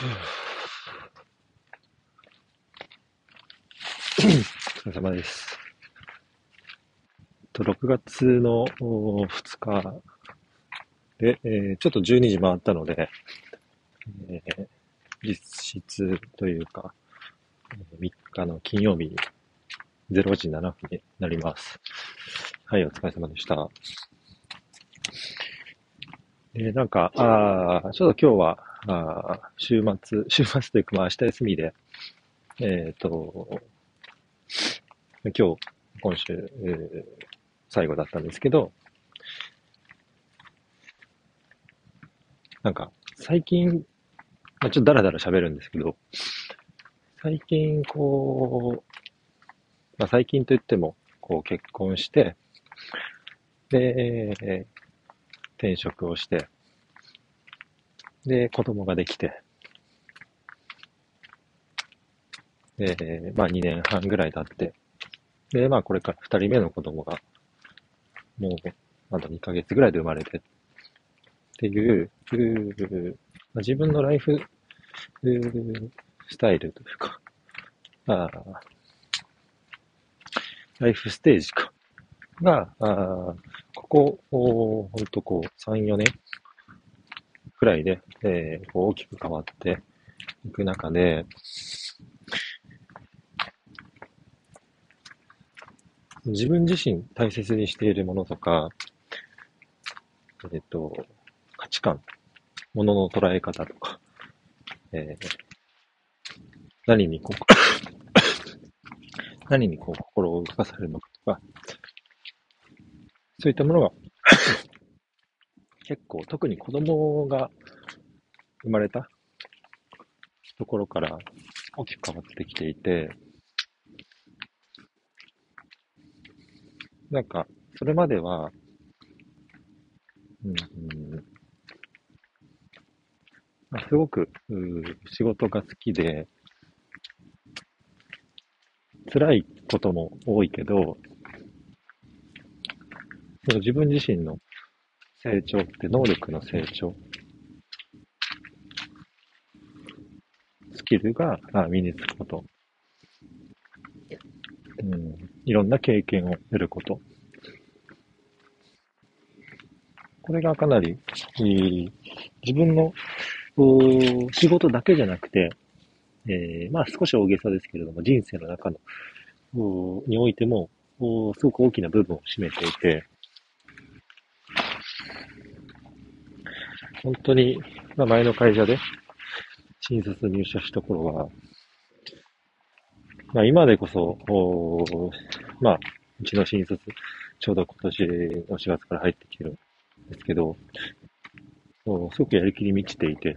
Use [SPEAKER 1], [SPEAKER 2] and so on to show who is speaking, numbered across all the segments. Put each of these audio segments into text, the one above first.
[SPEAKER 1] お疲れ様です。と6月の2日で、えー、ちょっと12時回ったので、えー、実質というか、3日の金曜日に0時7分になります。はい、お疲れ様でした。で、なんか、あちょっと今日は、あ週末、週末というか、まあ明日休みで、えっ、ー、と、今日、今週、えー、最後だったんですけど、なんか、最近、まあ、ちょっとダラダラ喋るんですけど、最近、こう、まあ、最近といっても、こう結婚して、で、転職をして、で、子供ができて、で、まあ2年半ぐらい経って、で、まあこれから2人目の子供が、もうまだ2ヶ月ぐらいで生まれて、っていう、まあ、自分のライフスタイルというか、あライフステージか、が、あここ、ほんとこう、3、4年くらいで、えー、こう大きく変わっていく中で、自分自身大切にしているものとか、えっと、価値観、ものの捉え方とか、えー、何にこう、何にこう心を動かされるのかとか、そういったものが結構特に子供が生まれたところから大きく変わってきていて、なんか、それまでは、うん、まあ、すごく仕事が好きで、辛いことも多いけど、自分自身の成長って能力の成長、スキルが身につくこと、うん、いろんな経験を得ること。これがかなり、自分の仕事だけじゃなくて、えー、まあ少し大げさですけれども、人生の中の、においても、すごく大きな部分を占めていて、本当に、まあ、前の会社で新卒入社した頃は、まあ今でこそ、おまあ、うちの新卒、ちょうど今年の4月から入ってきてるんですけど、すごくやる気に満ちていて、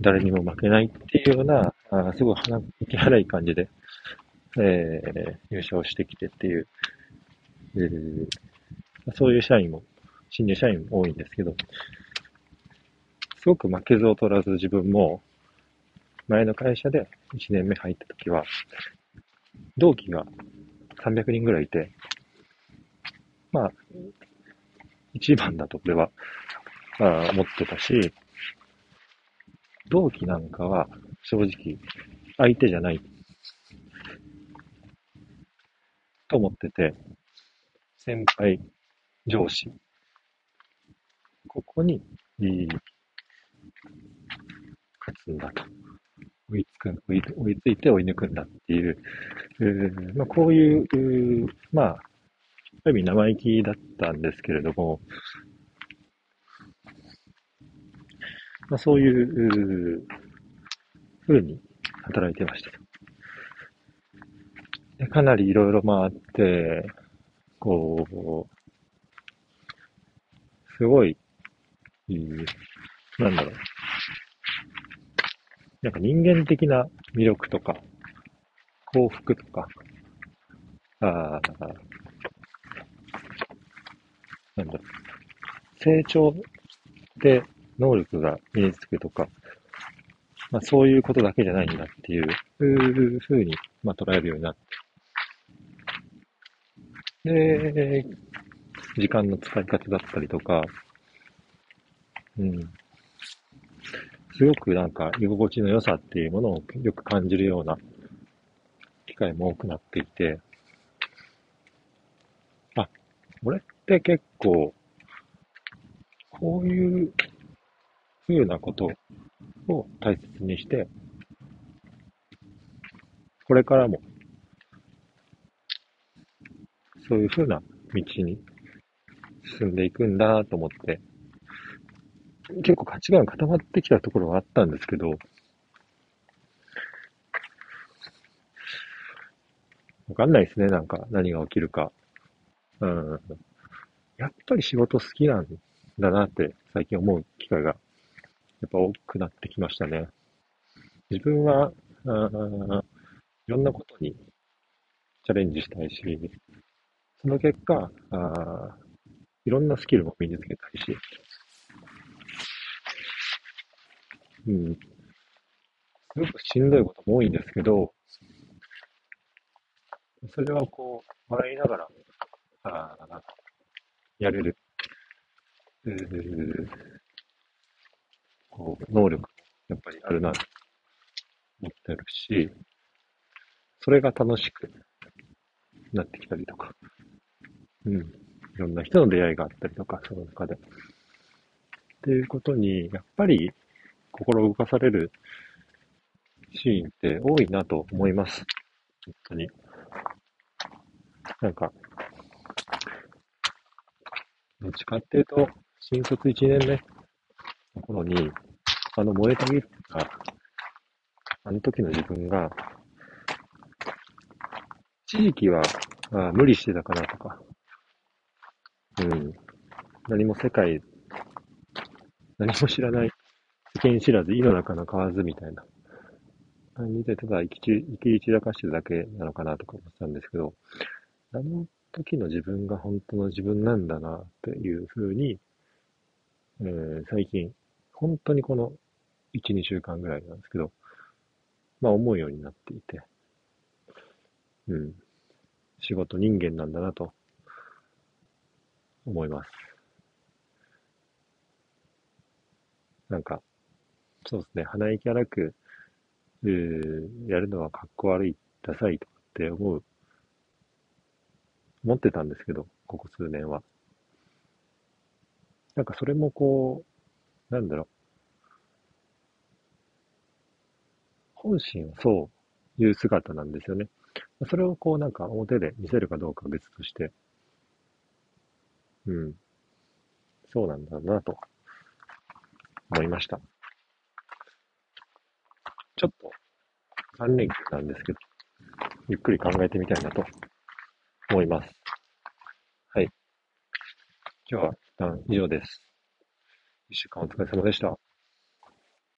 [SPEAKER 1] 誰にも負けないっていうような、あすごい鼻息荒い感じで、えー、入社をしてきてっていう、えー、そういう社員も、新入社員も多いんですけど、すごく負けず劣らず自分も、前の会社で1年目入った時は、同期が300人ぐらいいて、まあ、一番だと俺は、あ思ってたし、同期なんかは正直相手じゃないと思ってて、先輩、上司、ここに、勝つんだと。追いつく、追い追いついて追い抜くんだっていう、うまあ、こういう、うまあ、ある意味生意気だったんですけれども、まあ、そういうふうに働いてました。でかなりいろいろ回って、こう、すごい、なんだろう。なんか人間的な魅力とか、幸福とか、あなんだろう。成長で能力が身につくとか、まあ、そういうことだけじゃないんだっていうふうに、まあ、捉えるようになって。で、時間の使い方だったりとか、うん。すごくなんか居心地の良さっていうものをよく感じるような機会も多くなっていて、あ、俺って結構、こういう風なことを大切にして、これからも、そういう風な道に進んでいくんだなと思って、結構価値観固まってきたところはあったんですけど、わかんないですね、なんか何が起きるか。うん。やっぱり仕事好きなんだなって最近思う機会がやっぱ多くなってきましたね。自分は、あいろんなことにチャレンジしたいし、その結果、あいろんなスキルも身につけたいし、うん。すごくしんどいことも多いんですけど、それはこう、笑いながら、あやれる、えー、こう、能力やっぱりあるなと思ってるし、それが楽しくなってきたりとか、うん。いろんな人の出会いがあったりとか、その中で。っていうことに、やっぱり心動かされるシーンって多いなと思います。本当に。なんか、どっちかっていうと、新卒1年目の頃に、あの燃えたぎった、あの時の自分が、一時期は、あ無理してたかなとか、うん。何も世界、何も知らない、世間知らず、井の中の蛙みたいな感じで、ただ生き生き散らかしてるだけなのかなとか思ってたんですけど、あの時の自分が本当の自分なんだなっていうふうに、えー、最近、本当にこの1、2週間ぐらいなんですけど、まあ思うようになっていて、うん。仕事人間なんだなと思います。なんか、そうですね、鼻息荒く、うやるのはかっこ悪い、ダサいとかって思う、思ってたんですけど、ここ数年は。なんかそれもこう、なんだろう。本心はそういう姿なんですよね。それをこうなんか表で見せるかどうかは別として、うん。そうなんだなと思いました。ちょっと3連休なんですけど、ゆっくり考えてみたいなと思います。はい。今日は一旦以上です。一週間お疲れ様でした。